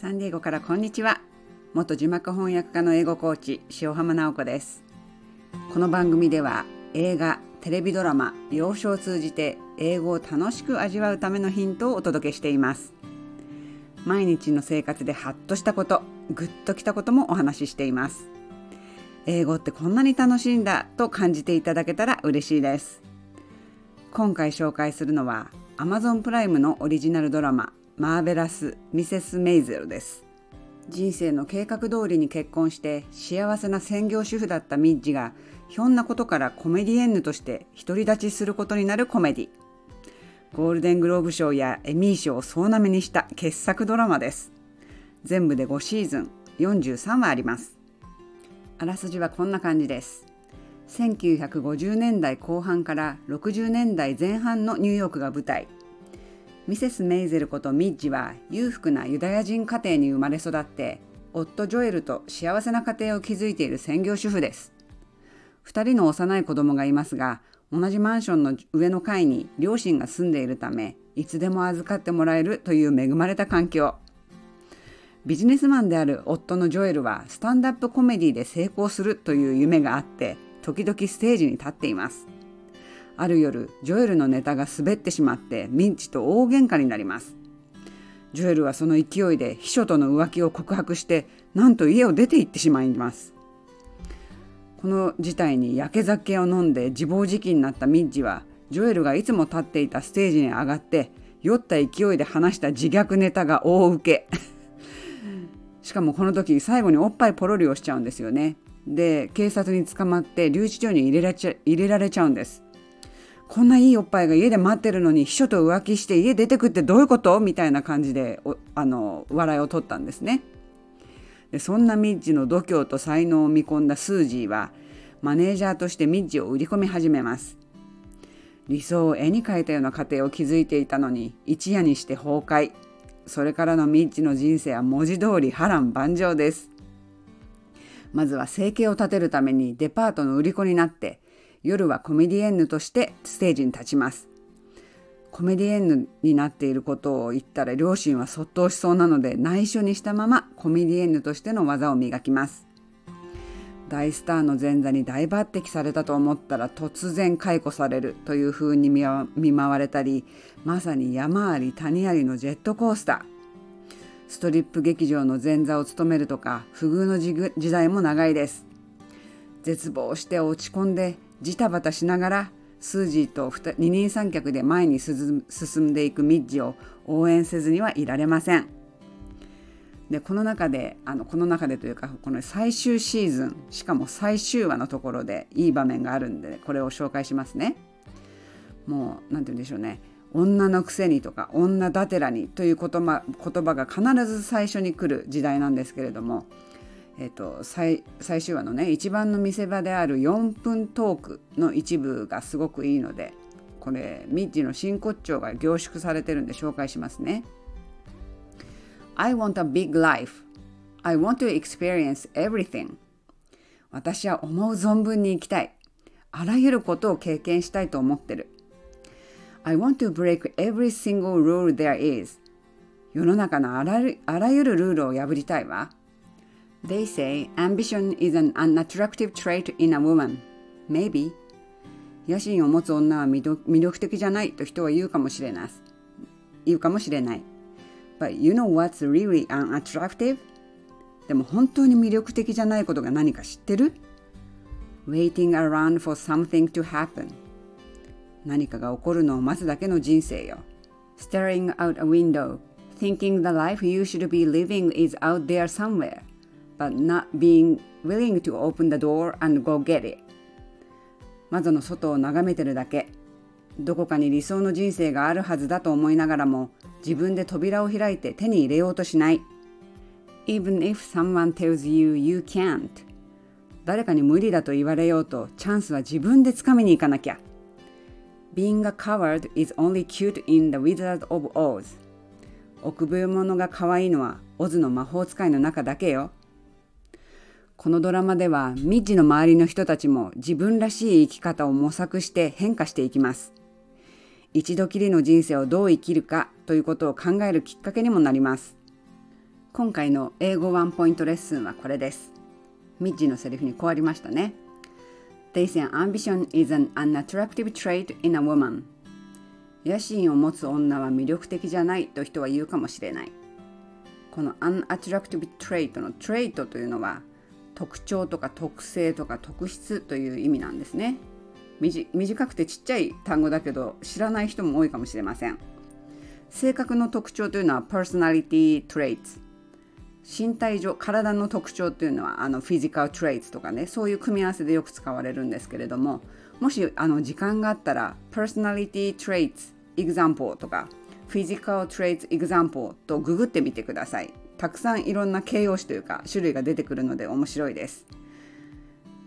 サンディエゴからこんにちは元字幕翻訳家の英語コーチ塩浜直子ですこの番組では映画テレビドラマ洋書を通じて英語を楽しく味わうためのヒントをお届けしています毎日の生活でハッとしたことグッときたこともお話ししています英語ってこんなに楽しいんだと感じていただけたら嬉しいです今回紹介するのは Amazon プライムのオリジナルドラママーベラス・ミセス・メイゼルです。人生の計画通りに結婚して幸せな専業主婦だったミッジがひょんなことからコメディエンヌとして独り立ちすることになるコメディ。ゴールデングローブ賞やエミー賞を総なめにした傑作ドラマです。全部で5シーズン43話あります。あらすじはこんな感じです。1950年代後半から60年代前半のニューヨークが舞台。ミセス・メイゼルことミッジは裕福なユダヤ人家庭に生まれ育って夫ジョエルと幸せな家庭を築いている専業主婦です。2人の幼い子供がいますが同じマンションの上の階に両親が住んでいるためいつでも預かってもらえるという恵まれた環境。ビジネスマンである夫のジョエルはスタンダップコメディで成功するという夢があって時々ステージに立っています。ある夜ジョエルのネタが滑ってしまってミンチと大喧嘩になります。ジョエルはその勢いで秘書との浮気を告白してなんと家を出て行ってしまいます。この事態に焼け酒を飲んで自暴自棄になったミッジはジョエルがいつも立っていたステージに上がって酔った勢いで話した自虐ネタが大受け。しかもこの時最後におっぱいポロリをしちゃうんですよね。で警察に捕まって留置所に入れられちゃ入れられちゃうんです。こんないいおっぱいが家で待ってるのに秘書と浮気して家出てくってどういうこと？みたいな感じであの笑いを取ったんですね。でそんなミッジの度胸と才能を見込んだスージーはマネージャーとしてミッジを売り込み始めます。理想を絵に描いたような家庭を築いていたのに一夜にして崩壊。それからのミッジの人生は文字通り波乱万丈です。まずは生計を立てるためにデパートの売り子になって夜はコメディエンヌとしてステージに立ちます。コメディエンヌになっていることを言ったら両親はそっとしそうなので内緒にしたままコメディエンヌとしての技を磨きます。大スターの前座に大抜擢されたと思ったら突然解雇されるという風に見舞われたりまさに山あり谷ありのジェットコースターストリップ劇場の前座を務めるとか不遇の時代も長いです絶望して落ち込んでジタバタしながらスージーと二人三脚で前に進んでいくミッジを応援せずにはいられません。でこの中であのこの中でというかこの最終シーズンしかも最終話のところでいい場面があるんでこれを紹介しますね。もう何て言うんでしょうね女のくせにとか女だてらにという言葉言葉が必ず最初に来る時代なんですけれどもえーと、最最終話のね一番の見せ場である4分トークの一部がすごくいいのでこれミッジの真骨頂が凝縮されてるんで紹介しますね。I want a big life. I want to experience everything. 私は思う存分に生きたい。あらゆることを経験したいと思ってる。I want to break every single rule there is. 世の中のあらゆるルールを破りたいわ。They say ambition is an unattractive trait in a woman. Maybe. 野心を持つ女は魅力的じゃないと人は言うかもしれない。言うかもしれない。But you know what's really unattractive? でも本当に魅力的じゃないことが何か知ってる ?Waiting around for something to happen. 何かが起こるのを待つだけの人生よ。Staring out a window, thinking the life you should be living is out there somewhere. But not being willing to open the door and go get it 窓の外を眺めてるだけどこかに理想の人生があるはずだと思いながらも自分で扉を開いて手に入れようとしない Even if someone tells you you can't 誰かに無理だと言われようとチャンスは自分でつかみに行かなきゃ Being a coward is only cute in the Wizard of Oz 臆病者が可愛いのはオズの魔法使いの中だけよこのドラマではミッジの周りの人たちも自分らしい生き方を模索して変化していきます。一度きりの人生をどう生きるかということを考えるきっかけにもなります。今回の英語ワンポイントレッスンはこれですミッジのセリフにこうありましたね They say ambition is an unattractive trait in a woman 野心を持つ女は魅力的じゃないと人は言うかもしれないこの unattractive trait の trait というのは特徴とか特性とか特質という意味なんですね。短くてちっちゃい単語だけど知らない人も多いかもしれません。性格の特徴というのは personality traits 身体上体の特徴というのはあのフィジカルトレイツとかねそういう組み合わせでよく使われるんですけれどももしあの時間があったら personality traits example とか physical traits example とググってみてください。たくさんいろんな形容詞というか種類が出てくるので面白いです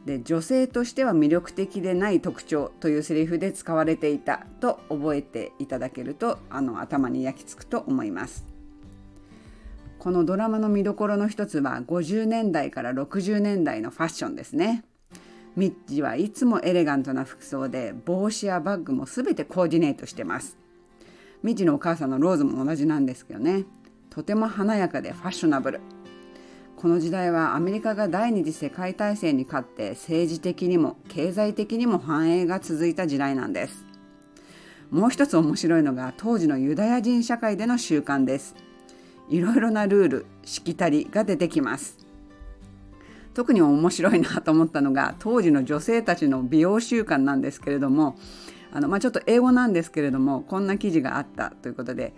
で女性としては魅力的でない特徴というセリフで使われていたと覚えていただけるとあの頭に焼き付くと思いますこのドラマの見どころの一つは50年代から60年代のファッションですね。ミッチはいつもエレガントな服装で帽子やバッグも全てコーディネートしてます。ミッチのお母さんのローズも同じなんですけどね。とても華やかでファッショナブル。この時代はアメリカが第二次世界大戦に勝って政治的にも経済的にも繁栄が続いた時代なんです。もう一つ面白いのが当時のユダヤ人社会での習慣です。いろいろなルールしきたりが出てきます特に面白いなと思ったのが当時の女性たちの美容習慣なんですけれどもあの、まあ、ちょっと英語なんですけれどもこんな記事があったということで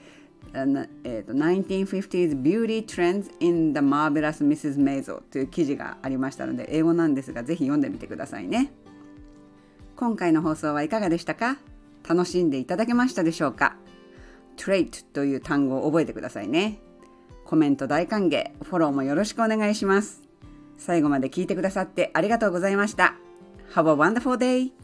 えー、と 1950s Beauty Trends in the Marvelous Mrs. Maisel という記事がありましたので英語なんですがぜひ読んでみてくださいね今回の放送はいかがでしたか？楽しんでいただけましたでしょうか？Trait という単語を覚えてくださいねコメント大歓迎、フォローもよろしくお願いします。最後まで聞いてくださってありがとうございました。Have a wonderful day!